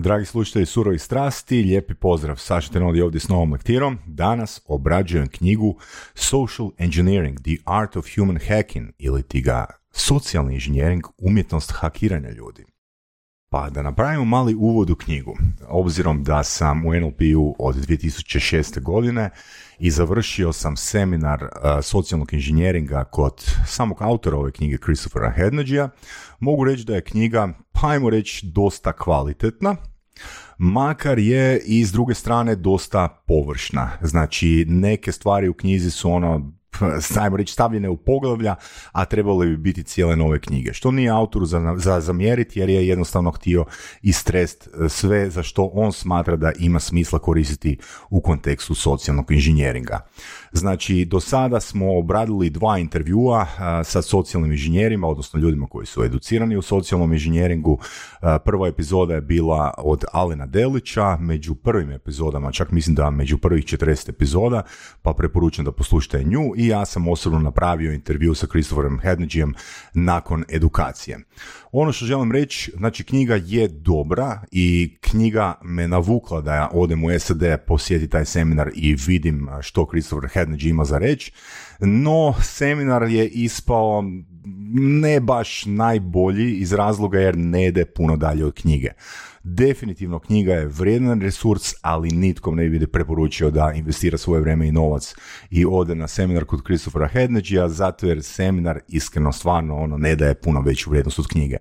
Dragi slušatelji Surovi strasti, lijepi pozdrav. Saša Tenodi ovdje s novom lektirom. Danas obrađujem knjigu Social Engineering, The Art of Human Hacking ili ti ga socijalni inženjering, umjetnost hakiranja ljudi. Pa da napravimo mali uvod u knjigu, obzirom da sam u NLP-u od 2006. godine i završio sam seminar uh, socijalnog inženjeringa kod samog autora ove knjige Christophera Hednagija, mogu reći da je knjiga, pa ajmo reći, dosta kvalitetna, makar je i s druge strane dosta površna. Znači, neke stvari u knjizi su ono ajmo reći, stavljene u poglavlja, a trebale bi biti cijele nove knjige. Što nije autoru za, za zamjeriti, jer je jednostavno htio istrest e, sve za što on smatra da ima smisla koristiti u kontekstu socijalnog inženjeringa. Znači, do sada smo obradili dva intervjua sa socijalnim inženjerima, odnosno ljudima koji su educirani u socijalnom inženjeringu. Prva epizoda je bila od Alena Delića, među prvim epizodama, čak mislim da među prvih 40 epizoda, pa preporučujem da poslušate nju i ja sam osobno napravio intervju sa Christopherom Hednagijem nakon edukacije. Ono što želim reći, znači knjiga je dobra i knjiga me navukla da ja odem u SAD, posjeti taj seminar i vidim što Christopher Hednage ima za reći, no seminar je ispao ne baš najbolji iz razloga jer ne ide puno dalje od knjige. Definitivno knjiga je vrijedan resurs, ali nitkom ne bi preporučio da investira svoje vrijeme i novac i ode na seminar kod Christophera Hednagea, zato jer seminar iskreno stvarno ono ne daje puno veću vrijednost od knjige.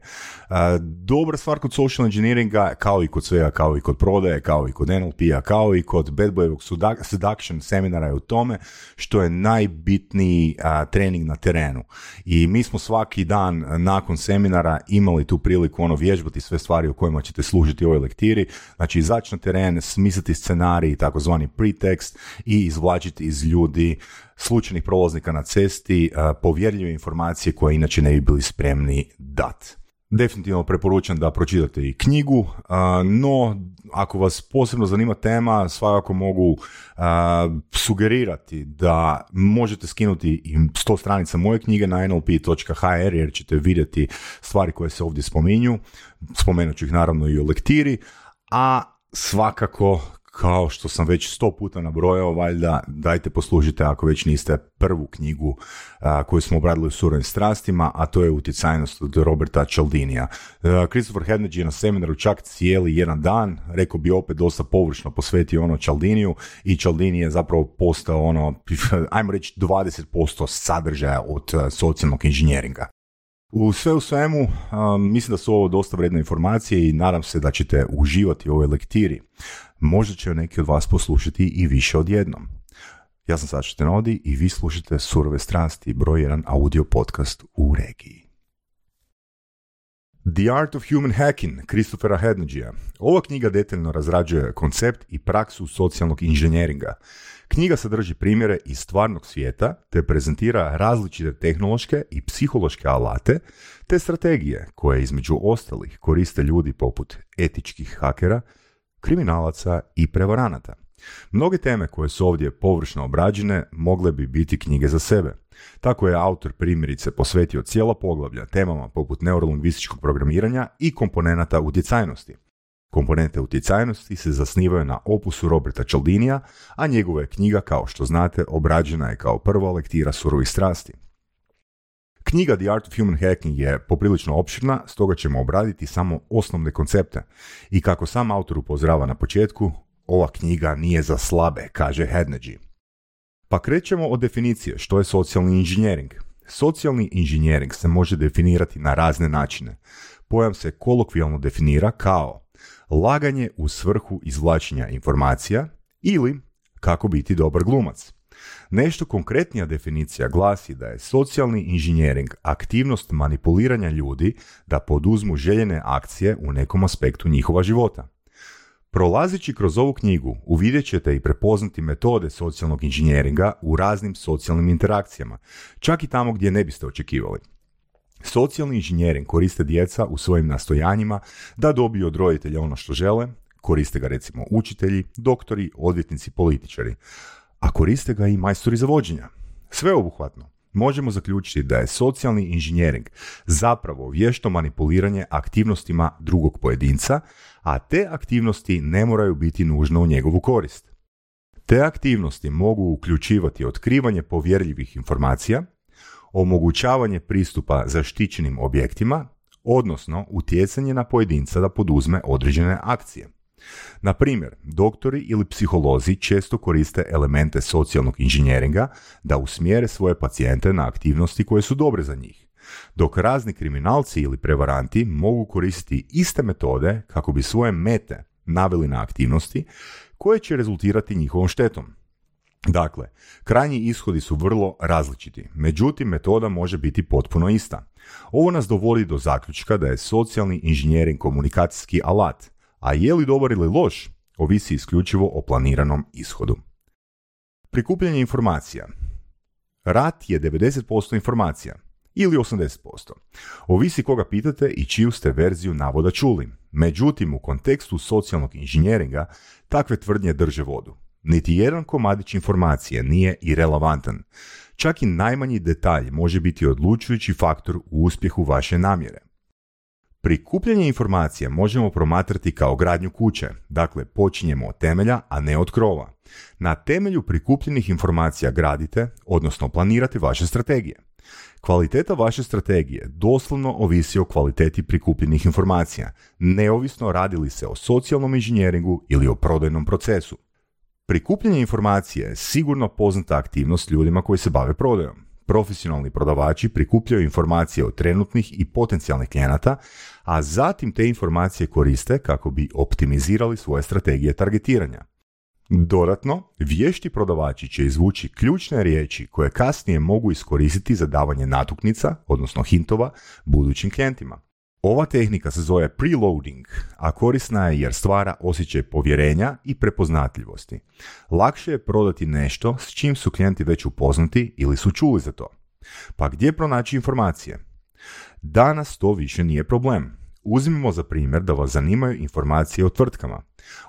Dobra stvar kod social engineeringa, kao i kod svega, kao i kod prodaje, kao i kod NLP-a, kao i kod bad boyevog seduction seminara je u tome što je najbitniji trening na terenu. I mi smo svaki dan nakon seminara imali tu priliku ono vježbati sve stvari o kojima ćete služiti u ovoj lektiri. Znači izaći na teren, smisliti scenarij, takozvani pretekst i izvlačiti iz ljudi slučajnih prolaznika na cesti povjerljive informacije koje inače ne bi bili spremni dati. Definitivno preporučam da pročitate i knjigu, no ako vas posebno zanima tema, svakako mogu sugerirati da možete skinuti i 100 stranica moje knjige na nlp.hr jer ćete vidjeti stvari koje se ovdje spominju. Spomenut ću ih naravno i u lektiri, a svakako kao što sam već sto puta nabrojao, valjda dajte poslužite ako već niste prvu knjigu a, koju smo obradili u surovim strastima, a to je utjecajnost od Roberta Cialdinija. Christopher Hednage je na seminaru čak cijeli jedan dan, rekao bi opet dosta površno posvetio ono Cialdiniju i Cialdini je zapravo postao ono, ajmo reći 20% sadržaja od socijalnog inženjeringa. U sve u svemu, mislim da su ovo dosta vredne informacije i nadam se da ćete uživati u ovoj lektiri. Možda će neki od vas poslušati i više od jednom. Ja sam Saša Tenodi i vi slušate Surove strasti, broj jedan audio podcast u regiji. The Art of Human Hacking, Christophera Hednagija. Ova knjiga detaljno razrađuje koncept i praksu socijalnog inženjeringa. Knjiga sadrži primjere iz stvarnog svijeta te prezentira različite tehnološke i psihološke alate te strategije koje između ostalih koriste ljudi poput etičkih hakera, kriminalaca i prevaranata. Mnoge teme koje su ovdje površno obrađene mogle bi biti knjige za sebe. Tako je autor primjerice posvetio cijela poglavlja temama poput neurolingvističkog programiranja i komponenata utjecajnosti. Komponente utjecajnosti se zasnivaju na opusu Roberta Cialdinija, a njegova je knjiga, kao što znate, obrađena je kao prva lektira surovih strasti. Knjiga The Art of Human Hacking je poprilično opširna, stoga ćemo obraditi samo osnovne koncepte. I kako sam autor upozorava na početku, ova knjiga nije za slabe, kaže Hednage. Pa krećemo od definicije što je socijalni inženjering. Socijalni inženjering se može definirati na razne načine. Pojam se kolokvijalno definira kao laganje u svrhu izvlačenja informacija ili kako biti dobar glumac. Nešto konkretnija definicija glasi da je socijalni inženjering aktivnost manipuliranja ljudi da poduzmu željene akcije u nekom aspektu njihova života. Prolazići kroz ovu knjigu uvidjet ćete i prepoznati metode socijalnog inženjeringa u raznim socijalnim interakcijama, čak i tamo gdje ne biste očekivali. Socijalni inženjering koriste djeca u svojim nastojanjima da dobiju od roditelja ono što žele, koriste ga recimo učitelji, doktori, odvjetnici, političari, a koriste ga i majstori za vođenja. Sveobuhvatno. Možemo zaključiti da je socijalni inženjering zapravo vješto manipuliranje aktivnostima drugog pojedinca, a te aktivnosti ne moraju biti nužno u njegovu korist. Te aktivnosti mogu uključivati otkrivanje povjerljivih informacija, omogućavanje pristupa zaštićenim objektima, odnosno utjecanje na pojedinca da poduzme određene akcije. Na primjer, doktori ili psiholozi često koriste elemente socijalnog inženjeringa da usmjere svoje pacijente na aktivnosti koje su dobre za njih, dok razni kriminalci ili prevaranti mogu koristiti iste metode kako bi svoje mete naveli na aktivnosti koje će rezultirati njihovom štetom. Dakle, krajnji ishodi su vrlo različiti, međutim metoda može biti potpuno ista. Ovo nas dovodi do zaključka da je socijalni inženjering komunikacijski alat, a je li dobar ili loš, ovisi isključivo o planiranom ishodu. Prikupljanje informacija. Rat je 90% informacija, ili 80%. Ovisi koga pitate i čiju ste verziju navoda čuli. Međutim, u kontekstu socijalnog inženjeringa takve tvrdnje drže vodu. Niti jedan komadić informacije nije irelevantan. Čak i najmanji detalj može biti odlučujući faktor u uspjehu vaše namjere. Prikupljanje informacija možemo promatrati kao gradnju kuće, dakle počinjemo od temelja, a ne od krova. Na temelju prikupljenih informacija gradite, odnosno planirate vaše strategije. Kvaliteta vaše strategije doslovno ovisi o kvaliteti prikupljenih informacija, neovisno radi li se o socijalnom inženjeringu ili o prodajnom procesu. Prikupljanje informacije je sigurno poznata aktivnost ljudima koji se bave prodajom. Profesionalni prodavači prikupljaju informacije od trenutnih i potencijalnih klijenata, a zatim te informacije koriste kako bi optimizirali svoje strategije targetiranja. Dodatno, vješti prodavači će izvući ključne riječi koje kasnije mogu iskoristiti za davanje natuknica, odnosno hintova, budućim klijentima. Ova tehnika se zove preloading, a korisna je jer stvara osjećaj povjerenja i prepoznatljivosti. Lakše je prodati nešto s čim su klijenti već upoznati ili su čuli za to. Pa gdje pronaći informacije? Danas to više nije problem. Uzmimo za primjer da vas zanimaju informacije o tvrtkama.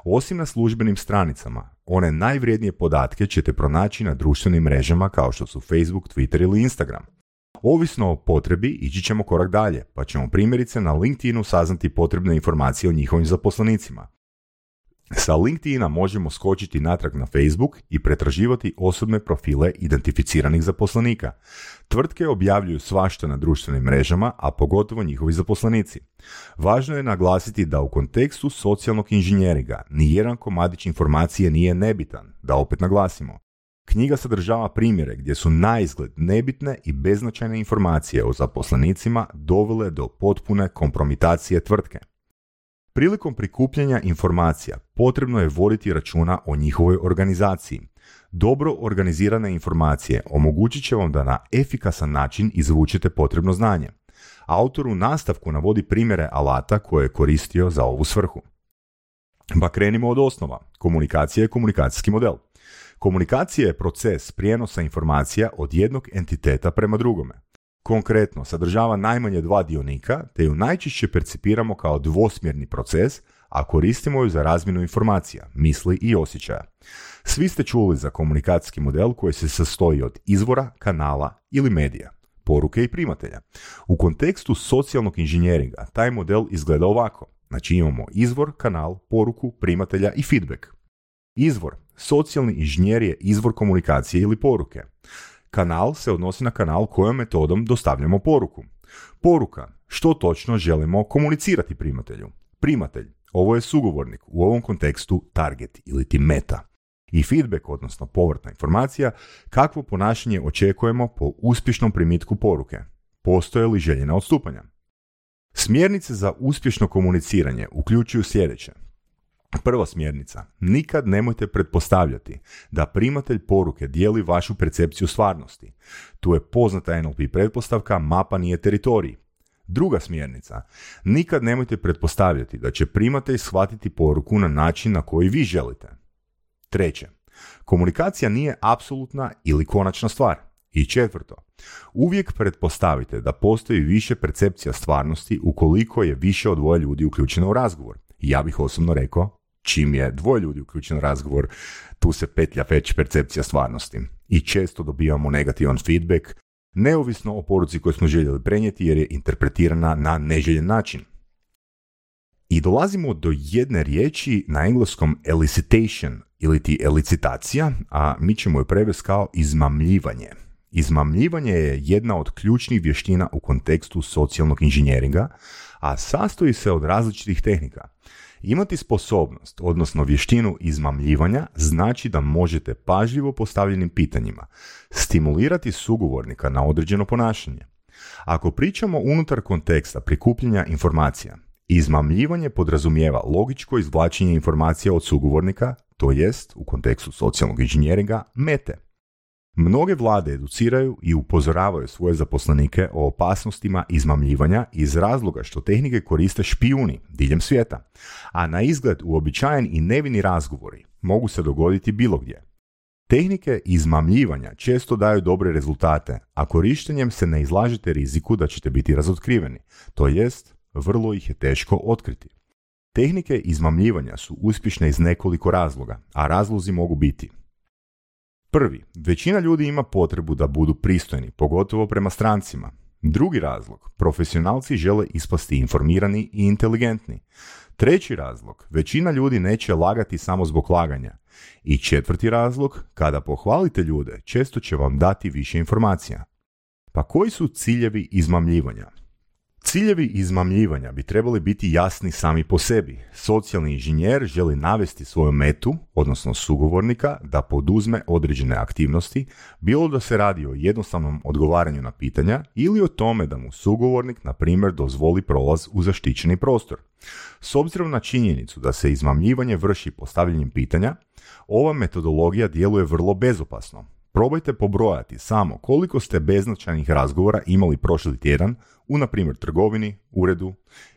Osim na službenim stranicama, one najvrijednije podatke ćete pronaći na društvenim mrežama kao što su Facebook, Twitter ili Instagram. Ovisno o potrebi ići ćemo korak dalje, pa ćemo primjerice na LinkedInu saznati potrebne informacije o njihovim zaposlenicima. Sa LinkedIna možemo skočiti natrag na Facebook i pretraživati osobne profile identificiranih zaposlenika. Tvrtke objavljuju svašta na društvenim mrežama, a pogotovo njihovi zaposlenici. Važno je naglasiti da u kontekstu socijalnog inženjeringa nijedan komadić informacije nije nebitan, da opet naglasimo. Knjiga sadržava primjere gdje su na izgled nebitne i beznačajne informacije o zaposlenicima dovele do potpune kompromitacije tvrtke. Prilikom prikupljanja informacija potrebno je voditi računa o njihovoj organizaciji. Dobro organizirane informacije omogućit će vam da na efikasan način izvučete potrebno znanje. Autor u nastavku navodi primjere alata koje je koristio za ovu svrhu. Pa krenimo od osnova. Komunikacija je komunikacijski model. Komunikacija je proces prijenosa informacija od jednog entiteta prema drugome. Konkretno, sadržava najmanje dva dionika, te ju najčešće percipiramo kao dvosmjerni proces, a koristimo ju za razmjenu informacija, misli i osjećaja. Svi ste čuli za komunikacijski model koji se sastoji od izvora, kanala ili medija, poruke i primatelja. U kontekstu socijalnog inženjeringa taj model izgleda ovako. Znači imamo izvor, kanal, poruku, primatelja i feedback. Izvor. Socijalni inženjer je izvor komunikacije ili poruke. Kanal se odnosi na kanal kojom metodom dostavljamo poruku. Poruka. Što točno želimo komunicirati primatelju? Primatelj. Ovo je sugovornik, u ovom kontekstu target ili ti meta. I feedback, odnosno povrtna informacija, kakvo ponašanje očekujemo po uspješnom primitku poruke. Postoje li željena odstupanja? Smjernice za uspješno komuniciranje uključuju sljedeće. Prva smjernica. Nikad nemojte pretpostavljati da primatelj poruke dijeli vašu percepciju stvarnosti. Tu je poznata NLP pretpostavka mapa nije teritorij. Druga smjernica. Nikad nemojte pretpostavljati da će primatelj shvatiti poruku na način na koji vi želite. Treće. Komunikacija nije apsolutna ili konačna stvar. I četvrto. Uvijek pretpostavite da postoji više percepcija stvarnosti ukoliko je više od dvoje ljudi uključeno u razgovor. Ja bih osobno rekao čim je dvoje ljudi uključen razgovor, tu se petlja već percepcija stvarnosti. I često dobivamo negativan feedback, neovisno o poruci koju smo željeli prenijeti jer je interpretirana na neželjen način. I dolazimo do jedne riječi na engleskom elicitation ili ti elicitacija, a mi ćemo je prevesti kao izmamljivanje. Izmamljivanje je jedna od ključnih vještina u kontekstu socijalnog inženjeringa, a sastoji se od različitih tehnika. Imati sposobnost, odnosno vještinu izmamljivanja, znači da možete pažljivo postavljenim pitanjima stimulirati sugovornika na određeno ponašanje. Ako pričamo unutar konteksta prikupljanja informacija, izmamljivanje podrazumijeva logičko izvlačenje informacija od sugovornika, to jest, u kontekstu socijalnog inženjeringa, mete. Mnoge vlade educiraju i upozoravaju svoje zaposlenike o opasnostima izmamljivanja iz razloga što tehnike koriste špijuni diljem svijeta, a na izgled uobičajen i nevini razgovori mogu se dogoditi bilo gdje. Tehnike izmamljivanja često daju dobre rezultate, a korištenjem se ne izlažete riziku da ćete biti razotkriveni, to jest vrlo ih je teško otkriti. Tehnike izmamljivanja su uspješne iz nekoliko razloga, a razlozi mogu biti Prvi, većina ljudi ima potrebu da budu pristojni, pogotovo prema strancima. Drugi razlog, profesionalci žele ispasti informirani i inteligentni. Treći razlog, većina ljudi neće lagati samo zbog laganja. I četvrti razlog, kada pohvalite ljude, često će vam dati više informacija. Pa koji su ciljevi izmamljivanja? Ciljevi izmamljivanja bi trebali biti jasni sami po sebi. Socijalni inženjer želi navesti svoju metu, odnosno sugovornika, da poduzme određene aktivnosti, bilo da se radi o jednostavnom odgovaranju na pitanja ili o tome da mu sugovornik, na primjer, dozvoli prolaz u zaštićeni prostor. S obzirom na činjenicu da se izmamljivanje vrši postavljanjem pitanja, ova metodologija djeluje vrlo bezopasno. Probajte pobrojati samo koliko ste beznačajnih razgovora imali prošli tjedan u, na primjer, trgovini, uredu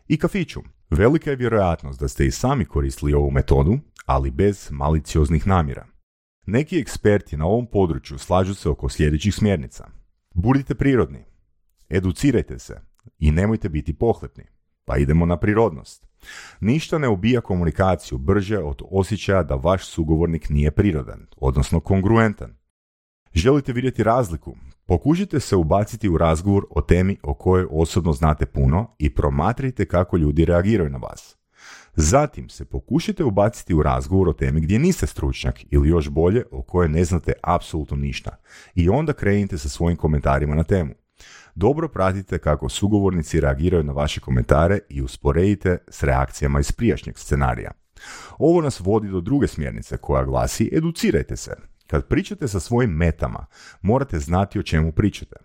i kafiću. Velika je vjerojatnost da ste i sami koristili ovu metodu, ali bez malicioznih namjera. Neki eksperti na ovom području slažu se oko sljedećih smjernica. Budite prirodni, educirajte se i nemojte biti pohlepni. Pa idemo na prirodnost. Ništa ne ubija komunikaciju brže od osjećaja da vaš sugovornik nije prirodan, odnosno kongruentan. Želite vidjeti razliku? Pokušajte se ubaciti u razgovor o temi o kojoj osobno znate puno i promatrajte kako ljudi reagiraju na vas. Zatim se pokušajte ubaciti u razgovor o temi gdje niste stručnjak ili još bolje o kojoj ne znate apsolutno ništa i onda krenite sa svojim komentarima na temu. Dobro pratite kako sugovornici reagiraju na vaše komentare i usporedite s reakcijama iz prijašnjeg scenarija. Ovo nas vodi do druge smjernice koja glasi educirajte se. Kad pričate sa svojim metama, morate znati o čemu pričate.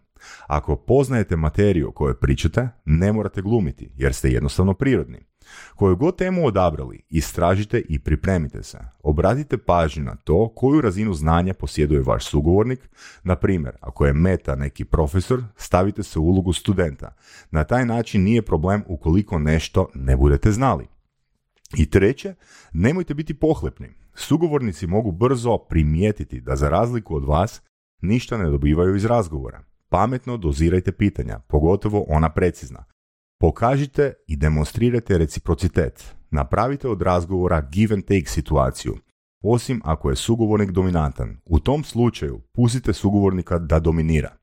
Ako poznajete materiju o kojoj pričate, ne morate glumiti, jer ste jednostavno prirodni. Koju god temu odabrali, istražite i pripremite se. Obratite pažnju na to koju razinu znanja posjeduje vaš sugovornik. Na primjer, ako je meta neki profesor, stavite se u ulogu studenta. Na taj način nije problem ukoliko nešto ne budete znali. I treće, nemojte biti pohlepni. Sugovornici mogu brzo primijetiti da za razliku od vas ništa ne dobivaju iz razgovora. Pametno dozirajte pitanja, pogotovo ona precizna. Pokažite i demonstrirajte reciprocitet. Napravite od razgovora give and take situaciju, osim ako je sugovornik dominantan. U tom slučaju pustite sugovornika da dominira.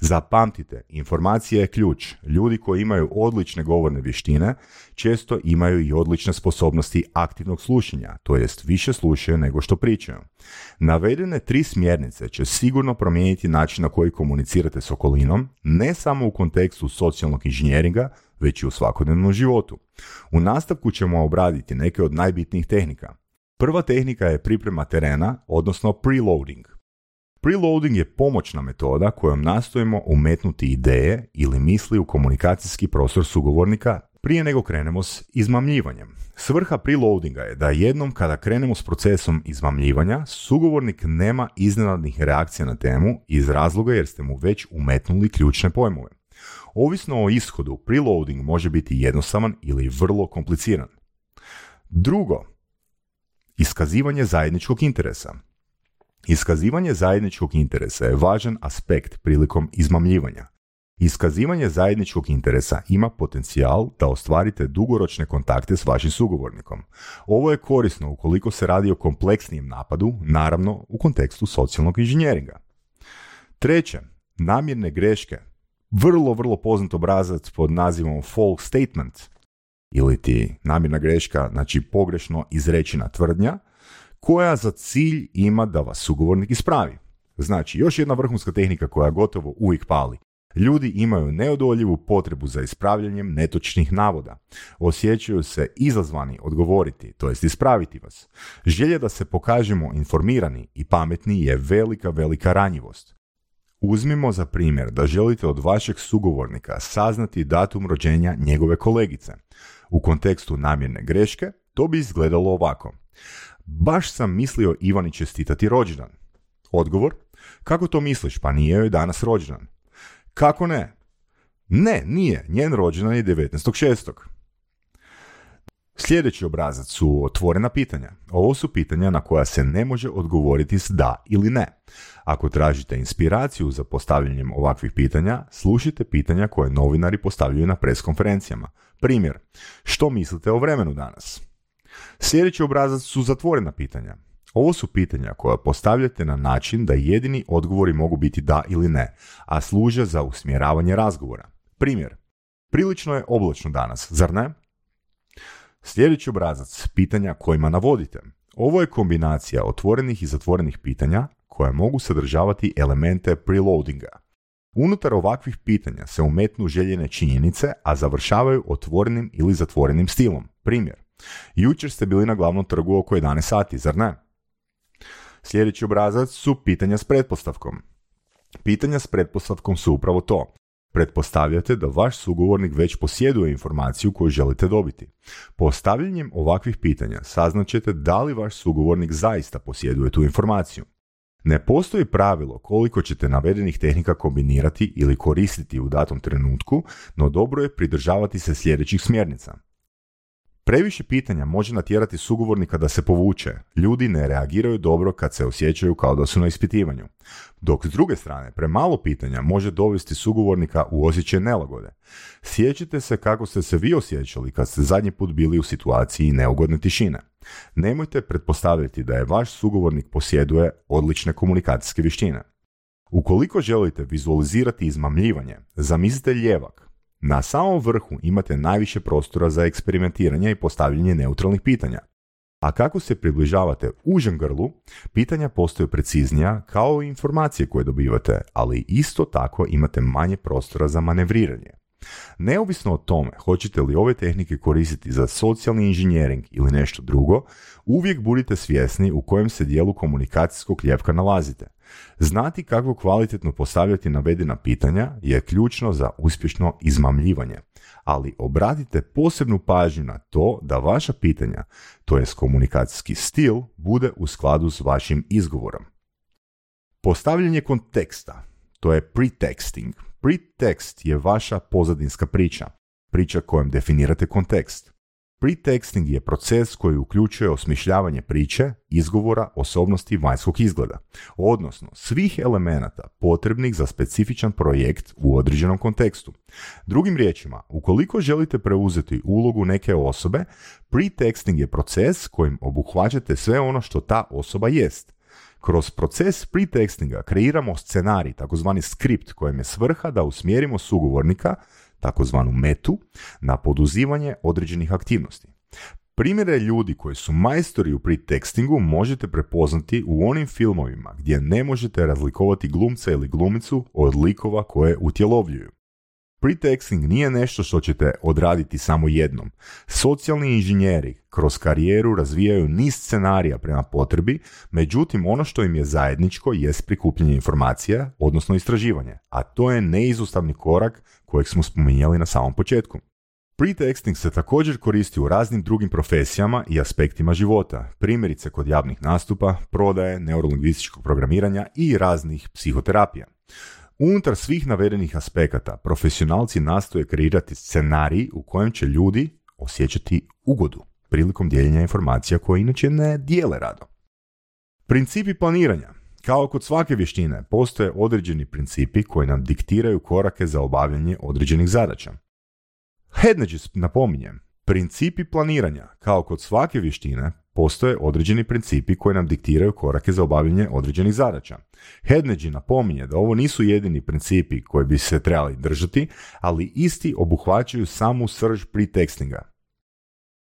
Zapamtite, informacija je ključ. Ljudi koji imaju odlične govorne vještine često imaju i odlične sposobnosti aktivnog slušanja, to jest više slušaju nego što pričaju. Navedene tri smjernice će sigurno promijeniti način na koji komunicirate s okolinom, ne samo u kontekstu socijalnog inženjeringa, već i u svakodnevnom životu. U nastavku ćemo obraditi neke od najbitnijih tehnika. Prva tehnika je priprema terena, odnosno preloading. Preloading je pomoćna metoda kojom nastojimo umetnuti ideje ili misli u komunikacijski prostor sugovornika prije nego krenemo s izmamljivanjem. Svrha preloadinga je da jednom kada krenemo s procesom izmamljivanja, sugovornik nema iznenadnih reakcija na temu iz razloga jer ste mu već umetnuli ključne pojmove. Ovisno o ishodu, preloading može biti jednostavan ili vrlo kompliciran. Drugo, iskazivanje zajedničkog interesa. Iskazivanje zajedničkog interesa je važan aspekt prilikom izmamljivanja. Iskazivanje zajedničkog interesa ima potencijal da ostvarite dugoročne kontakte s vašim sugovornikom. Ovo je korisno ukoliko se radi o kompleksnijem napadu, naravno u kontekstu socijalnog inženjeringa. Treće, namjerne greške, vrlo, vrlo poznat obrazac pod nazivom false statement, ili ti namjerna greška, znači pogrešno izrečena tvrdnja, koja za cilj ima da vas sugovornik ispravi. Znači, još jedna vrhunska tehnika koja gotovo uvijek pali. Ljudi imaju neodoljivu potrebu za ispravljanjem netočnih navoda. Osjećaju se izazvani odgovoriti, to jest ispraviti vas. Želje da se pokažemo informirani i pametni je velika, velika ranjivost. Uzmimo za primjer da želite od vašeg sugovornika saznati datum rođenja njegove kolegice. U kontekstu namjerne greške to bi izgledalo ovako. Baš sam mislio Ivani čestitati rođendan. Odgovor, kako to misliš, pa nije joj danas rođendan. Kako ne? Ne, nije. Njen rođendan je 19.6. Sljedeći obrazac su otvorena pitanja. Ovo su pitanja na koja se ne može odgovoriti s da ili ne. Ako tražite inspiraciju za postavljanjem ovakvih pitanja, slušajte pitanja koje novinari postavljaju na preskonferencijama. Primjer, što mislite o vremenu danas? Sljedeći obrazac su zatvorena pitanja. Ovo su pitanja koja postavljate na način da jedini odgovori mogu biti da ili ne, a služe za usmjeravanje razgovora. Primjer, prilično je oblačno danas, zar ne? Sljedeći obrazac, pitanja kojima navodite. Ovo je kombinacija otvorenih i zatvorenih pitanja koja mogu sadržavati elemente preloadinga. Unutar ovakvih pitanja se umetnu željene činjenice, a završavaju otvorenim ili zatvorenim stilom. Primjer, jučer ste bili na glavnom trgu oko 11 sati, zar ne? Sljedeći obrazac su pitanja s pretpostavkom. Pitanja s pretpostavkom su upravo to. Pretpostavljate da vaš sugovornik već posjeduje informaciju koju želite dobiti. Postavljanjem ovakvih pitanja saznaćete da li vaš sugovornik zaista posjeduje tu informaciju. Ne postoji pravilo koliko ćete navedenih tehnika kombinirati ili koristiti u datom trenutku, no dobro je pridržavati se sljedećih smjernica. Previše pitanja može natjerati sugovornika da se povuče. Ljudi ne reagiraju dobro kad se osjećaju kao da su na ispitivanju. Dok s druge strane, premalo pitanja može dovesti sugovornika u osjećaj nelagode. Sjećite se kako ste se vi osjećali kad ste zadnji put bili u situaciji neugodne tišine. Nemojte pretpostaviti da je vaš sugovornik posjeduje odlične komunikacijske vještine. Ukoliko želite vizualizirati izmamljivanje, zamislite ljevak, na samom vrhu imate najviše prostora za eksperimentiranje i postavljanje neutralnih pitanja. A kako se približavate užem grlu, pitanja postaju preciznija kao i informacije koje dobivate, ali isto tako imate manje prostora za manevriranje. Neovisno o tome hoćete li ove tehnike koristiti za socijalni inženjering ili nešto drugo, uvijek budite svjesni u kojem se dijelu komunikacijskog ljevka nalazite. Znati kako kvalitetno postavljati navedena pitanja je ključno za uspješno izmamljivanje, ali obratite posebnu pažnju na to da vaša pitanja, to jest komunikacijski stil, bude u skladu s vašim izgovorom. Postavljanje konteksta, to je pretexting. Pretext je vaša pozadinska priča, priča kojom definirate kontekst. Pretexting je proces koji uključuje osmišljavanje priče, izgovora, osobnosti i vanjskog izgleda, odnosno svih elemenata potrebnih za specifičan projekt u određenom kontekstu. Drugim riječima, ukoliko želite preuzeti ulogu neke osobe, pretexting je proces kojim obuhvaćate sve ono što ta osoba jest. Kroz proces pretextinga kreiramo scenarij, takozvani skript kojem je svrha da usmjerimo sugovornika takozvanu metu, na poduzivanje određenih aktivnosti. Primjere ljudi koji su majstori u pretextingu možete prepoznati u onim filmovima gdje ne možete razlikovati glumca ili glumicu od likova koje utjelovljuju. Pretexting nije nešto što ćete odraditi samo jednom. Socijalni inženjeri kroz karijeru razvijaju niz scenarija prema potrebi, međutim ono što im je zajedničko jest prikupljanje informacija, odnosno istraživanje, a to je neizostavni korak kojeg smo spominjali na samom početku. Pretexting se također koristi u raznim drugim profesijama i aspektima života, primjerice kod javnih nastupa, prodaje, neurolingvističkog programiranja i raznih psihoterapija. Unutar svih navedenih aspekata profesionalci nastoje kreirati scenarij u kojem će ljudi osjećati ugodu prilikom dijeljenja informacija koje inače ne dijele rado. Principi planiranja. Kao kod svake vještine, postoje određeni principi koji nam diktiraju korake za obavljanje određenih zadaća. Hednages napominjem, principi planiranja, kao kod svake vještine, postoje određeni principi koji nam diktiraju korake za obavljanje određenih zadaća. Hedneđi napominje da ovo nisu jedini principi koji bi se trebali držati, ali isti obuhvaćaju samu srž pretekstinga.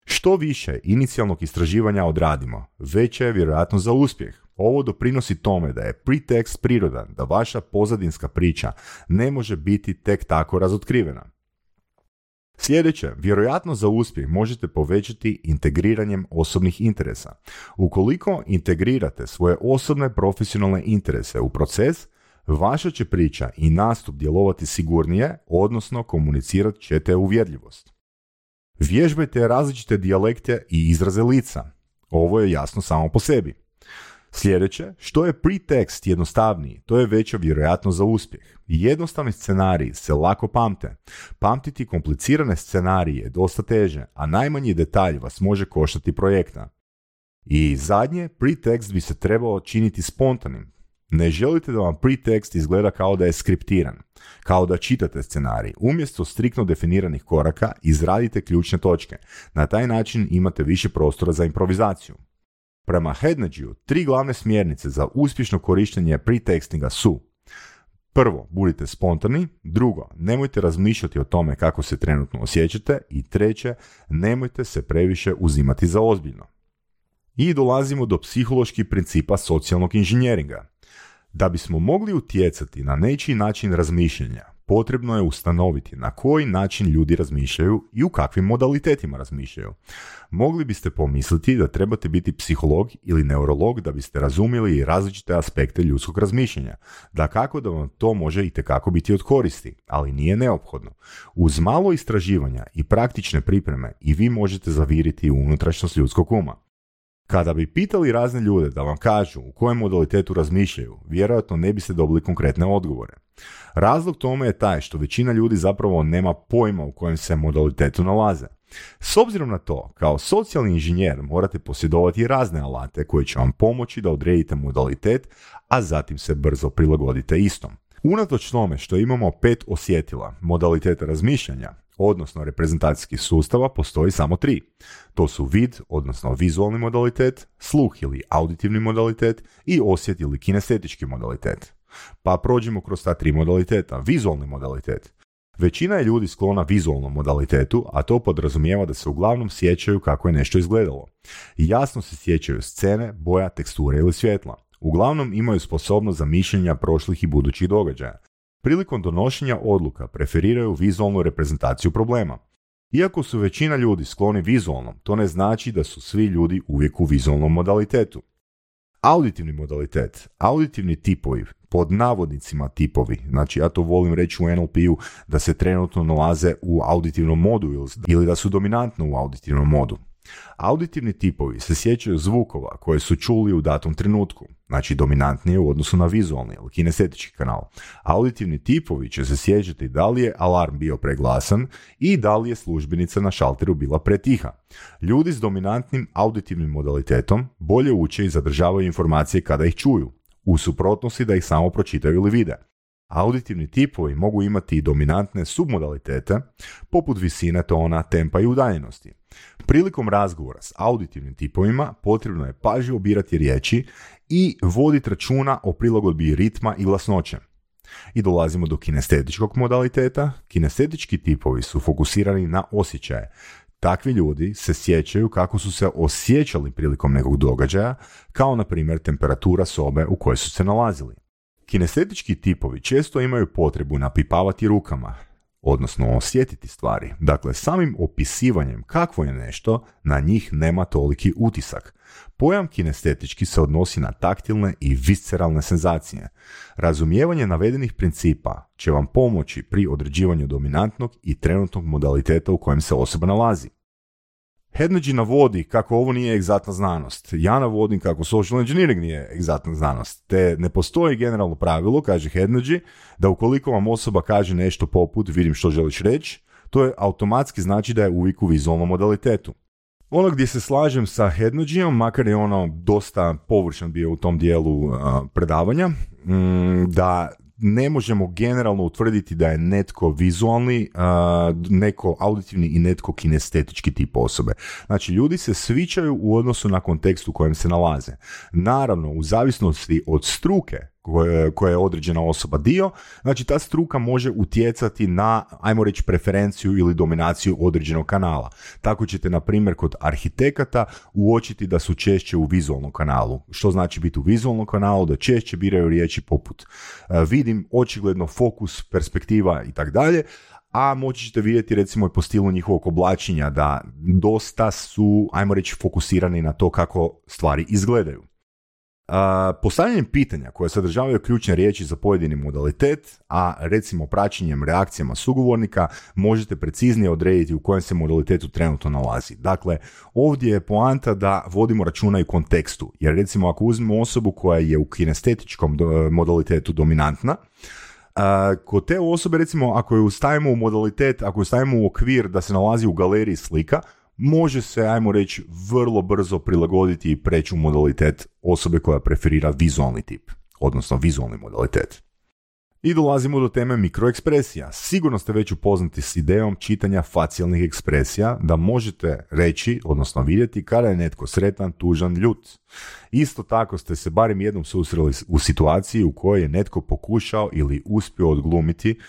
Što više inicijalnog istraživanja odradimo, veća je vjerojatnost za uspjeh. Ovo doprinosi tome da je pretekst prirodan, da vaša pozadinska priča ne može biti tek tako razotkrivena. Sljedeće, vjerojatno za uspjeh možete povećati integriranjem osobnih interesa. Ukoliko integrirate svoje osobne profesionalne interese u proces, vaša će priča i nastup djelovati sigurnije, odnosno komunicirat ćete uvjerljivost. Vježbajte različite dijalekte i izraze lica. Ovo je jasno samo po sebi. Sljedeće, što je pretekst jednostavniji, to je veća vjerojatnost za uspjeh. Jednostavni scenariji se lako pamte. Pamtiti komplicirane scenarije je dosta teže, a najmanji detalj vas može koštati projekta. I zadnje, pretekst bi se trebao činiti spontanim. Ne želite da vam pretekst izgleda kao da je skriptiran, kao da čitate scenarij. Umjesto striktno definiranih koraka, izradite ključne točke. Na taj način imate više prostora za improvizaciju. Prema Hednagiju, tri glavne smjernice za uspješno korištenje pretekstinga su Prvo, budite spontani. Drugo, nemojte razmišljati o tome kako se trenutno osjećate. I treće, nemojte se previše uzimati za ozbiljno. I dolazimo do psiholoških principa socijalnog inženjeringa. Da bismo mogli utjecati na nečiji način razmišljanja, potrebno je ustanoviti na koji način ljudi razmišljaju i u kakvim modalitetima razmišljaju. Mogli biste pomisliti da trebate biti psiholog ili neurolog da biste razumjeli različite aspekte ljudskog razmišljanja. Da kako da vam to može i tekako biti od koristi, ali nije neophodno. Uz malo istraživanja i praktične pripreme i vi možete zaviriti u unutrašnjost ljudskog uma. Kada bi pitali razne ljude da vam kažu u kojem modalitetu razmišljaju, vjerojatno ne biste dobili konkretne odgovore. Razlog tome je taj što većina ljudi zapravo nema pojma u kojem se modalitetu nalaze. S obzirom na to, kao socijalni inženjer morate posjedovati razne alate koji će vam pomoći da odredite modalitet, a zatim se brzo prilagodite istom. Unatoč tome što imamo pet osjetila modaliteta razmišljanja, odnosno reprezentacijskih sustava, postoji samo tri. To su vid, odnosno vizualni modalitet, sluh ili auditivni modalitet i osjet ili kinestetički modalitet. Pa prođemo kroz ta tri modaliteta. Vizualni modalitet. Većina je ljudi sklona vizualnom modalitetu, a to podrazumijeva da se uglavnom sjećaju kako je nešto izgledalo. Jasno se sjećaju scene, boja, teksture ili svjetla. Uglavnom imaju sposobnost za mišljenja prošlih i budućih događaja. Prilikom donošenja odluka preferiraju vizualnu reprezentaciju problema. Iako su većina ljudi skloni vizualnom, to ne znači da su svi ljudi uvijek u vizualnom modalitetu. Auditivni modalitet, auditivni tipovi, pod navodnicima tipovi, znači ja to volim reći u NLP-u da se trenutno nalaze u auditivnom modu ili da su dominantno u auditivnom modu. Auditivni tipovi se sjećaju zvukova koje su čuli u datom trenutku, znači dominantnije u odnosu na vizualni ili kinestetički kanal. Auditivni tipovi će se sjećati da li je alarm bio preglasan i da li je službenica na šalteru bila pretiha. Ljudi s dominantnim auditivnim modalitetom bolje uče i zadržavaju informacije kada ih čuju, u suprotnosti da ih samo pročitaju ili vide. Auditivni tipovi mogu imati i dominantne submodalitete, poput visine tona, tempa i udaljenosti. Prilikom razgovora s auditivnim tipovima potrebno je pažljivo birati riječi i voditi računa o prilagodbi ritma i glasnoće. I dolazimo do kinestetičkog modaliteta. Kinestetički tipovi su fokusirani na osjećaje. Takvi ljudi se sjećaju kako su se osjećali prilikom nekog događaja, kao na primjer temperatura sobe u kojoj su se nalazili. Kinestetički tipovi često imaju potrebu napipavati rukama, odnosno osjetiti stvari. Dakle, samim opisivanjem kakvo je nešto, na njih nema toliki utisak. Pojam kinestetički se odnosi na taktilne i visceralne senzacije. Razumijevanje navedenih principa će vam pomoći pri određivanju dominantnog i trenutnog modaliteta u kojem se osoba nalazi. Hedneđi navodi kako ovo nije egzaktna znanost. Ja navodim kako social engineering nije egzaktna znanost. Te ne postoji generalno pravilo, kaže Hedneđi, da ukoliko vam osoba kaže nešto poput vidim što želiš reći, to je automatski znači da je uvijek u vizualnom modalitetu. Ono gdje se slažem sa Hednođijom, makar je ono dosta površan bio u tom dijelu predavanja, mm, da ne možemo generalno utvrditi da je netko vizualni, neko auditivni i netko kinestetički tip osobe. Znači, ljudi se svičaju u odnosu na kontekst u kojem se nalaze. Naravno, u zavisnosti od struke koje, je određena osoba dio, znači ta struka može utjecati na, ajmo reći, preferenciju ili dominaciju određenog kanala. Tako ćete, na primjer, kod arhitekata uočiti da su češće u vizualnom kanalu. Što znači biti u vizualnom kanalu? Da češće biraju riječi poput e, vidim, očigledno, fokus, perspektiva i tako dalje, a moći ćete vidjeti recimo i po stilu njihovog oblačenja da dosta su, ajmo reći, fokusirani na to kako stvari izgledaju. Postavljanjem pitanja koje sadržavaju ključne riječi za pojedini modalitet, a recimo praćenjem reakcijama sugovornika možete preciznije odrediti u kojem se modalitetu trenutno nalazi. Dakle, ovdje je poanta da vodimo računa i kontekstu, jer recimo ako uzmemo osobu koja je u kinestetičkom modalitetu dominantna, kod te osobe recimo ako ju stavimo u modalitet, ako ju stavimo u okvir da se nalazi u galeriji slika, može se, ajmo reći, vrlo brzo prilagoditi i preći u modalitet osobe koja preferira vizualni tip, odnosno vizualni modalitet. I dolazimo do teme mikroekspresija. Sigurno ste već upoznati s idejom čitanja facijalnih ekspresija da možete reći, odnosno vidjeti kada je netko sretan, tužan, ljut. Isto tako ste se barem jednom susreli u situaciji u kojoj je netko pokušao ili uspio odglumiti,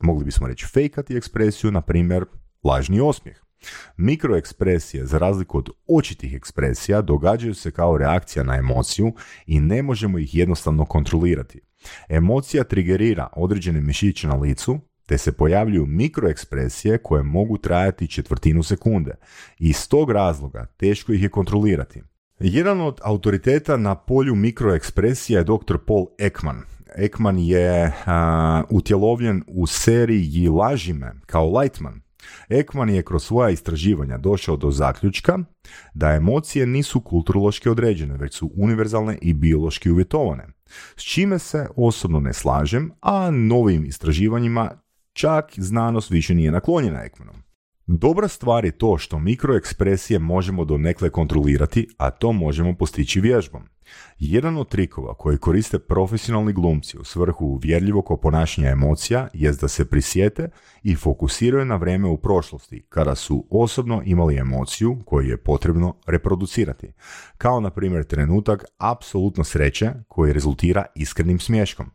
mogli bismo reći fejkati ekspresiju, na primjer lažni osmijeh. Mikroekspresije, za razliku od očitih ekspresija, događaju se kao reakcija na emociju i ne možemo ih jednostavno kontrolirati. Emocija trigerira određene mišiće na licu, te se pojavljuju mikroekspresije koje mogu trajati četvrtinu sekunde. Iz tog razloga teško ih je kontrolirati. Jedan od autoriteta na polju mikroekspresija je dr. Paul Ekman. Ekman je utjelovljen u seriji Lažime kao Lightman, Ekman je kroz svoja istraživanja došao do zaključka da emocije nisu kulturološki određene, već su univerzalne i biološki uvjetovane, s čime se osobno ne slažem, a novim istraživanjima čak znanost više nije naklonjena Ekmanom. Dobra stvar je to što mikroekspresije možemo donekle kontrolirati, a to možemo postići vježbom. Jedan od trikova koji koriste profesionalni glumci u svrhu uvjerljivog oponašanja emocija jest da se prisjete i fokusiraju na vrijeme u prošlosti, kada su osobno imali emociju koju je potrebno reproducirati. Kao na primjer trenutak apsolutno sreće koji rezultira iskrenim smješkom.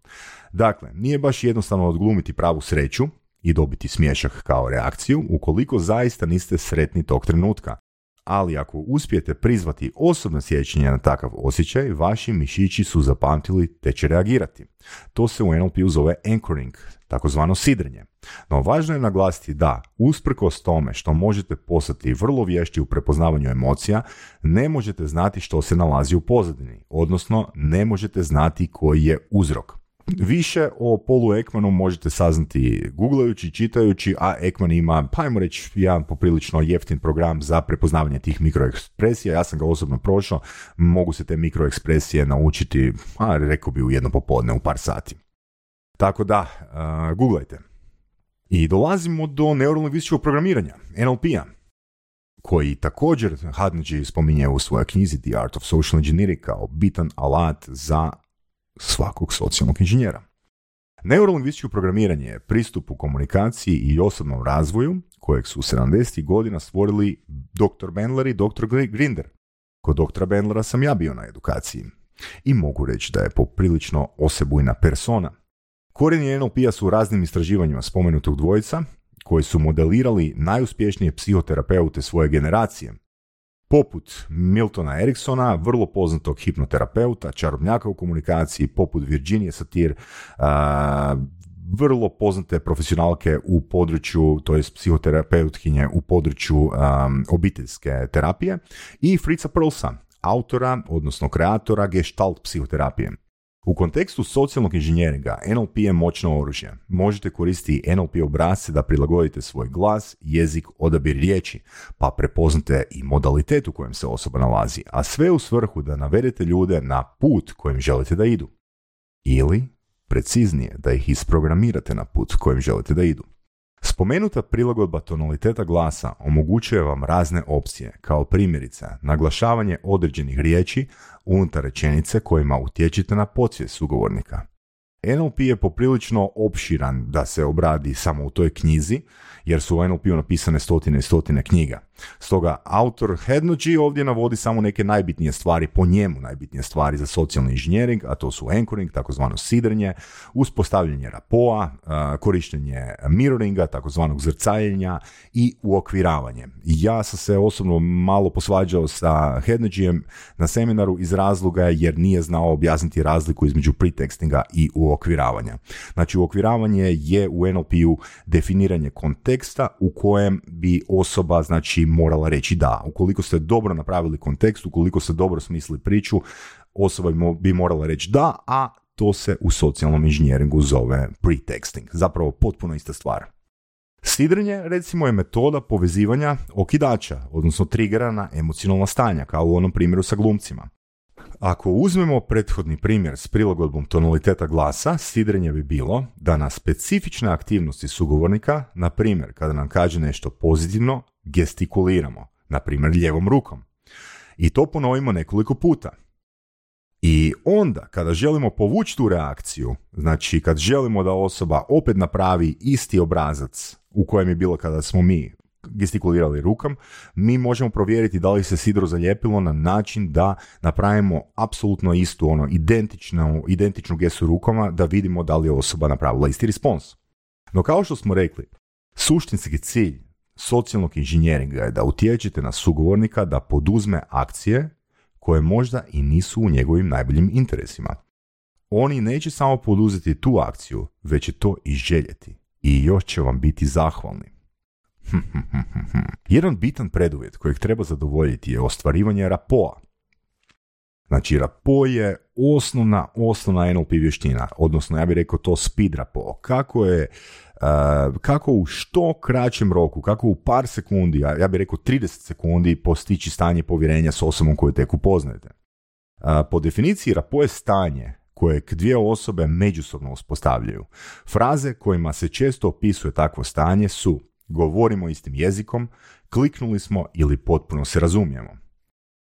Dakle, nije baš jednostavno odglumiti pravu sreću, i dobiti smješak kao reakciju ukoliko zaista niste sretni tog trenutka. Ali ako uspijete prizvati osobno sjećanje na takav osjećaj, vaši mišići su zapamtili te će reagirati. To se u NLP-u zove anchoring, takozvano sidrenje. No važno je naglasiti da, usprkos tome što možete postati vrlo vješti u prepoznavanju emocija, ne možete znati što se nalazi u pozadini, odnosno ne možete znati koji je uzrok. Više o Polu Ekmanu možete saznati googlajući, čitajući, a Ekman ima, pa ajmo reći, jedan poprilično jeftin program za prepoznavanje tih mikroekspresija. Ja sam ga osobno prošao, mogu se te mikroekspresije naučiti, a rekao bi u jedno popodne, u par sati. Tako da, uh, googlajte. I dolazimo do neurolingvističkog programiranja, NLP-a, koji također Hadnji spominje u svojoj knjizi The Art of Social Engineering kao bitan alat za svakog socijalnog inženjera. Neurolingvističko programiranje je pristup u komunikaciji i osobnom razvoju kojeg su u 70. godina stvorili dr. Bendler i dr. Grinder. Kod dr. Bendlera sam ja bio na edukaciji i mogu reći da je poprilično osebujna persona. Korijeni NLP-a su raznim istraživanjima spomenutog dvojica koji su modelirali najuspješnije psihoterapeute svoje generacije poput Miltona Eriksona, vrlo poznatog hipnoterapeuta, čarobnjaka u komunikaciji, poput Virginije Satir, vrlo poznate profesionalke u području, to je psihoterapeutkinje u području obiteljske terapije i Fritza Perlsa, autora, odnosno kreatora gestalt psihoterapije. U kontekstu socijalnog inženjeringa NLP je moćno oružje. Možete koristiti NLP obrazce da prilagodite svoj glas, jezik, odabir riječi, pa prepoznate i modalitet u kojem se osoba nalazi, a sve u svrhu da navedete ljude na put kojim želite da idu. Ili, preciznije, da ih isprogramirate na put kojim želite da idu. Spomenuta prilagodba tonaliteta glasa omogućuje vam razne opcije, kao primjerice naglašavanje određenih riječi unutar rečenice kojima utječite na podsvijest sugovornika. NLP je poprilično opširan da se obradi samo u toj knjizi, jer su u NLP-u napisane stotine i stotine knjiga. Stoga autor Hednoji ovdje navodi samo neke najbitnije stvari, po njemu najbitnije stvari za socijalni inženjering, a to su anchoring, takozvano sidrenje, uspostavljanje rapoa, korištenje mirroringa, takozvanog zrcaljenja i uokviravanje. Ja sam se osobno malo posvađao sa Hednojijem na seminaru iz razloga jer nije znao objasniti razliku između pretextinga i uokviravanja. Znači, uokviravanje je u NLP-u definiranje konteksta u kojem bi osoba, znači, morala reći da. Ukoliko ste dobro napravili kontekst, ukoliko ste dobro smislili priču, osoba bi morala reći da, a to se u socijalnom inženjeringu zove pretexting. Zapravo potpuno ista stvar. Sidrenje, recimo, je metoda povezivanja okidača, odnosno trigera na emocionalna stanja, kao u onom primjeru sa glumcima. Ako uzmemo prethodni primjer s prilagodbom tonaliteta glasa, sidrenje bi bilo da na specifične aktivnosti sugovornika, na primjer kada nam kaže nešto pozitivno, gestikuliramo, na primjer ljevom rukom. I to ponovimo nekoliko puta. I onda, kada želimo povući tu reakciju, znači kad želimo da osoba opet napravi isti obrazac u kojem je bilo kada smo mi gestikulirali rukom, mi možemo provjeriti da li se sidro zalijepilo na način da napravimo apsolutno istu, ono, identičnu, identičnu gestu rukama da vidimo da li je osoba napravila isti respons. No kao što smo rekli, suštinski cilj socijalnog inženjeringa je da utječete na sugovornika da poduzme akcije koje možda i nisu u njegovim najboljim interesima. Oni neće samo poduzeti tu akciju, već će to i željeti. I još će vam biti zahvalni. Jedan bitan preduvjet kojeg treba zadovoljiti je ostvarivanje rapoa. Znači, rapo je osnovna, osnovna NLP vještina, odnosno ja bih rekao to speed rapo. Kako je kako u što kraćem roku, kako u par sekundi, ja bih rekao 30 sekundi postići stanje povjerenja s osobom koju tek upoznajete. Po definiciji rapo je stanje kojeg dvije osobe međusobno uspostavljaju. Fraze kojima se često opisuje takvo stanje su govorimo istim jezikom, kliknuli smo ili potpuno se razumijemo.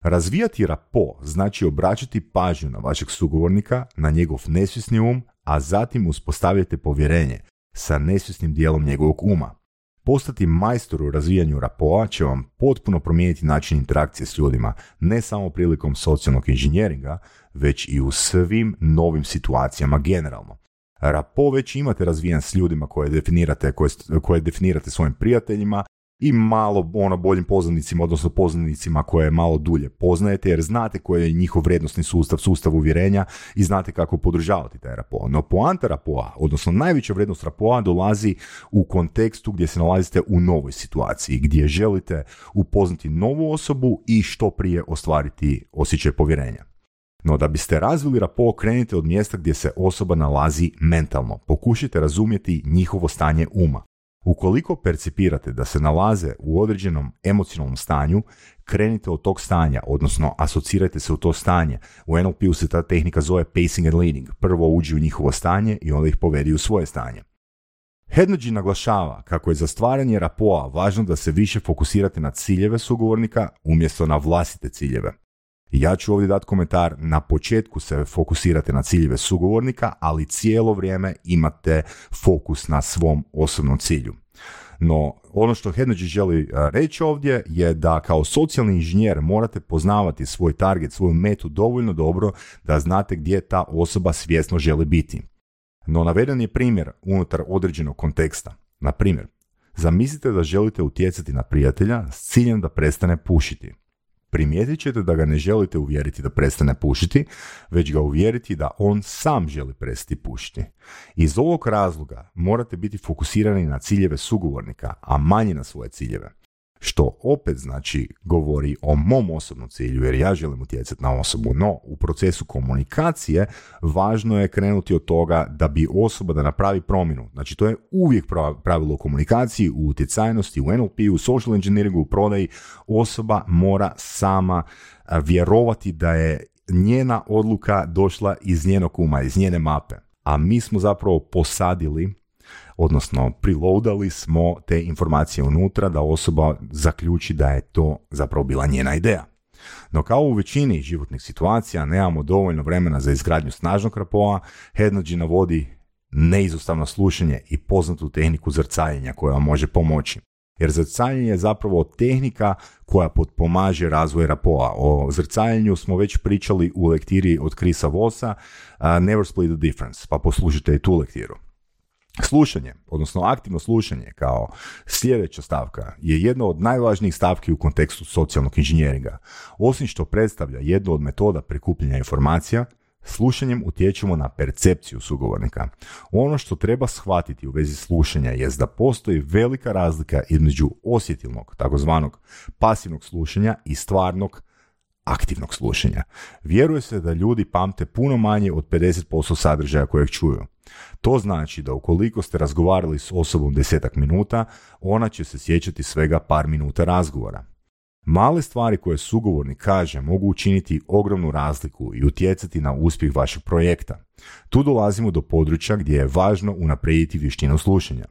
Razvijati rapo znači obraćati pažnju na vašeg sugovornika, na njegov nesvjesni um, a zatim uspostavljate povjerenje sa nesvjesnim dijelom njegovog uma. Postati majstor u razvijanju rapoa će vam potpuno promijeniti način interakcije s ljudima, ne samo prilikom socijalnog inženjeringa, već i u svim novim situacijama generalno. Rapo već imate razvijan s ljudima koje definirate, koje, koje definirate svojim prijateljima i malo ono boljim poznanicima, odnosno poznanicima koje malo dulje poznajete, jer znate koji je njihov vrednostni sustav, sustav uvjerenja i znate kako podržavati taj rapo. No poanta rapoa, odnosno najveća vrednost rapoa dolazi u kontekstu gdje se nalazite u novoj situaciji, gdje želite upoznati novu osobu i što prije ostvariti osjećaj povjerenja. No da biste razvili rapo, krenite od mjesta gdje se osoba nalazi mentalno. Pokušajte razumjeti njihovo stanje uma. Ukoliko percipirate da se nalaze u određenom emocionalnom stanju, krenite od tog stanja, odnosno asocirajte se u to stanje. U NLP-u se ta tehnika zove pacing and leading. Prvo uđi u njihovo stanje i onda ih povedi u svoje stanje. Hednođi naglašava kako je za stvaranje rapoa važno da se više fokusirate na ciljeve sugovornika umjesto na vlastite ciljeve. Ja ću ovdje dati komentar, na početku se fokusirate na ciljeve sugovornika, ali cijelo vrijeme imate fokus na svom osobnom cilju. No, ono što Hednođi želi reći ovdje je da kao socijalni inženjer morate poznavati svoj target, svoju metu dovoljno dobro da znate gdje ta osoba svjesno želi biti. No, naveden je primjer unutar određenog konteksta. Na primjer, zamislite da želite utjecati na prijatelja s ciljem da prestane pušiti primijetit ćete da ga ne želite uvjeriti da prestane pušiti, već ga uvjeriti da on sam želi prestati pušiti. Iz ovog razloga morate biti fokusirani na ciljeve sugovornika, a manje na svoje ciljeve što opet znači govori o mom osobnom cilju jer ja želim utjecati na osobu, no u procesu komunikacije važno je krenuti od toga da bi osoba da napravi promjenu. Znači to je uvijek pravilo u komunikaciji, u utjecajnosti, u NLP, u social engineeringu, u prodaji. Osoba mora sama vjerovati da je njena odluka došla iz njenog uma, iz njene mape. A mi smo zapravo posadili odnosno preloadali smo te informacije unutra da osoba zaključi da je to zapravo bila njena ideja. No kao u većini životnih situacija nemamo dovoljno vremena za izgradnju snažnog rapoa, Hednođi navodi neizostavno slušanje i poznatu tehniku zrcaljenja koja vam može pomoći. Jer zrcaljenje je zapravo tehnika koja potpomaže razvoj rapoa. O zrcaljenju smo već pričali u lektiri od Krisa Vosa, Never Split the Difference, pa poslušajte i tu lektiru. Slušanje, odnosno aktivno slušanje kao sljedeća stavka je jedna od najvažnijih stavki u kontekstu socijalnog inženjeringa. Osim što predstavlja jednu od metoda prikupljanja informacija, Slušanjem utječemo na percepciju sugovornika. Ono što treba shvatiti u vezi slušanja je da postoji velika razlika između osjetilnog, takozvanog pasivnog slušanja i stvarnog aktivnog slušanja. Vjeruje se da ljudi pamte puno manje od 50% sadržaja kojeg čuju. To znači da ukoliko ste razgovarali s osobom desetak minuta, ona će se sjećati svega par minuta razgovora. Male stvari koje sugovornik kaže mogu učiniti ogromnu razliku i utjecati na uspjeh vašeg projekta. Tu dolazimo do područja gdje je važno unaprijediti vještinu slušanja.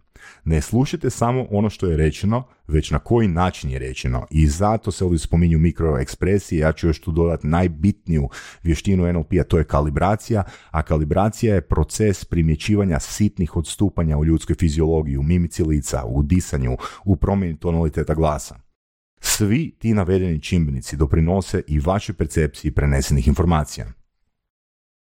Ne slušajte samo ono što je rečeno, već na koji način je rečeno. I zato se ovdje spominju mikroekspresije, ja ću još tu dodati najbitniju vještinu NLP-a, to je kalibracija, a kalibracija je proces primjećivanja sitnih odstupanja u ljudskoj fiziologiji, u mimici lica, u disanju, u promjeni tonaliteta glasa. Svi ti navedeni čimbenici doprinose i vašoj percepciji prenesenih informacija.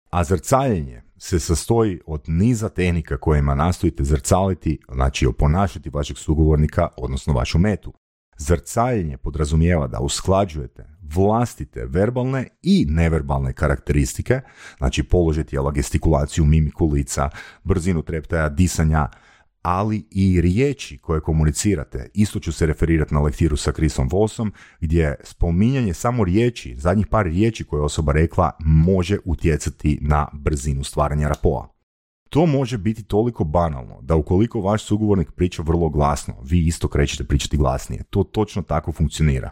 A zrcaljenje se sastoji od niza tehnika kojima nastojite zrcaliti, znači oponašati vašeg sugovornika, odnosno vašu metu. Zrcaljenje podrazumijeva da usklađujete vlastite verbalne i neverbalne karakteristike, znači položaj tijela, gestikulaciju, mimiku lica, brzinu treptaja, disanja, ali i riječi koje komunicirate. Isto ću se referirati na lektiru sa Chrisom Vossom, gdje spominjanje samo riječi, zadnjih par riječi koje je osoba rekla, može utjecati na brzinu stvaranja rapoa. To može biti toliko banalno da ukoliko vaš sugovornik priča vrlo glasno, vi isto krećete pričati glasnije. To točno tako funkcionira.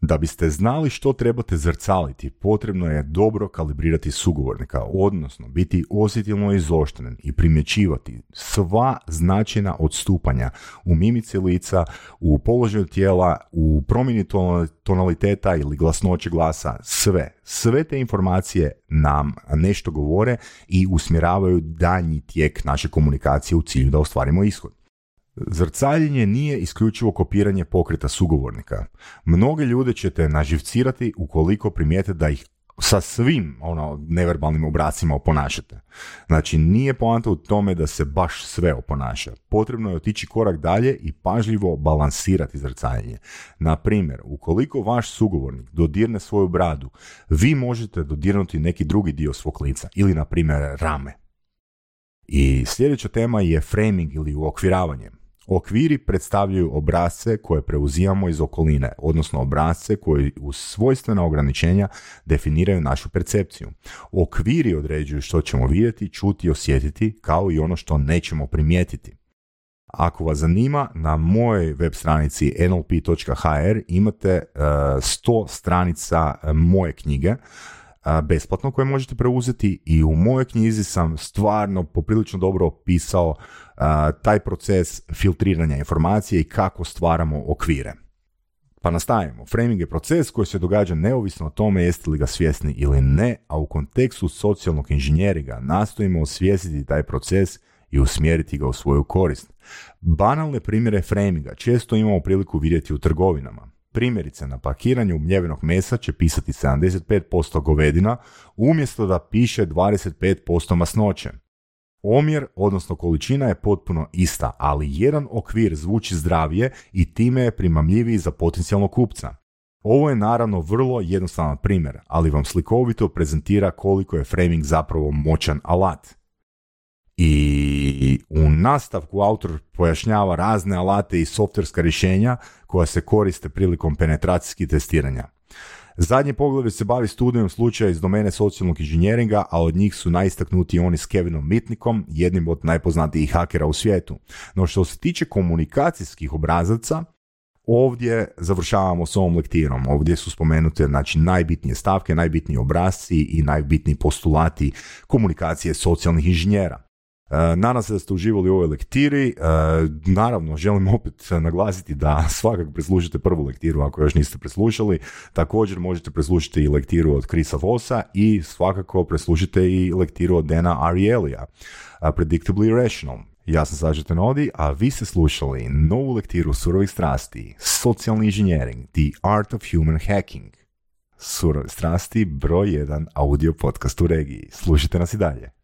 Da biste znali što trebate zrcaliti, potrebno je dobro kalibrirati sugovornika, odnosno biti osjetilno izoštren i primjećivati sva značajna odstupanja u mimici lica, u položaju tijela, u promjeni tonaliteta ili glasnoće glasa, sve. Sve te informacije nam nešto govore i usmjeravaju danji tijek naše komunikacije u cilju da ostvarimo ishod. Zrcaljenje nije isključivo kopiranje pokreta sugovornika. Mnoge ljude ćete naživcirati ukoliko primijete da ih sa svim ono neverbalnim obracima oponašate. Znači nije poanta u tome da se baš sve oponaša. Potrebno je otići korak dalje i pažljivo balansirati zrcaljenje. Na primjer, ukoliko vaš sugovornik dodirne svoju bradu, vi možete dodirnuti neki drugi dio svog lica ili na primjer rame. I sljedeća tema je framing ili uokviravanje. Okviri predstavljaju obrazce koje preuzimamo iz okoline, odnosno obrazce koji uz svojstvena ograničenja definiraju našu percepciju. Okviri određuju što ćemo vidjeti, čuti i osjetiti, kao i ono što nećemo primijetiti. Ako vas zanima, na mojoj web stranici nlp.hr imate 100 e, stranica e, moje knjige besplatno koje možete preuzeti i u mojoj knjizi sam stvarno poprilično dobro opisao taj proces filtriranja informacije i kako stvaramo okvire. Pa nastavimo. Framing je proces koji se događa neovisno o tome jeste li ga svjesni ili ne, a u kontekstu socijalnog inženjeringa nastojimo osvijestiti taj proces i usmjeriti ga u svoju korist. Banalne primjere framinga često imamo priliku vidjeti u trgovinama. Primjerice, na pakiranju mljevenog mesa će pisati 75% govedina umjesto da piše 25% masnoće. Omjer, odnosno količina je potpuno ista, ali jedan okvir zvuči zdravije i time je primamljiviji za potencijalnog kupca. Ovo je naravno vrlo jednostavan primjer, ali vam slikovito prezentira koliko je framing zapravo moćan alat. I u nastavku autor pojašnjava razne alate i softverska rješenja koja se koriste prilikom penetracijskih testiranja. Zadnje poglavlje se bavi studijom slučaja iz domene socijalnog inženjeringa, a od njih su najistaknutiji oni s Kevinom Mitnikom, jednim od najpoznatijih hakera u svijetu. No što se tiče komunikacijskih obrazaca, ovdje završavamo s ovom lektirom. Ovdje su spomenute znači, najbitnije stavke, najbitniji obrazci i najbitniji postulati komunikacije socijalnih inženjera. E, nadam se da ste uživali u ovoj lektiri. E, naravno, želim opet naglasiti da svakako preslušate prvu lektiru ako još niste preslušali. Također možete preslušati i lektiru od Krisa Vosa i svakako preslušite i lektiru od Dana Arielija, Predictably Rational. Ja sam Sažet Tenodi, a vi ste slušali novu lektiru surovih strasti, socijalni inženjering, The Art of Human Hacking. Surove strasti, broj jedan audio podcast u regiji. Slušajte nas i dalje.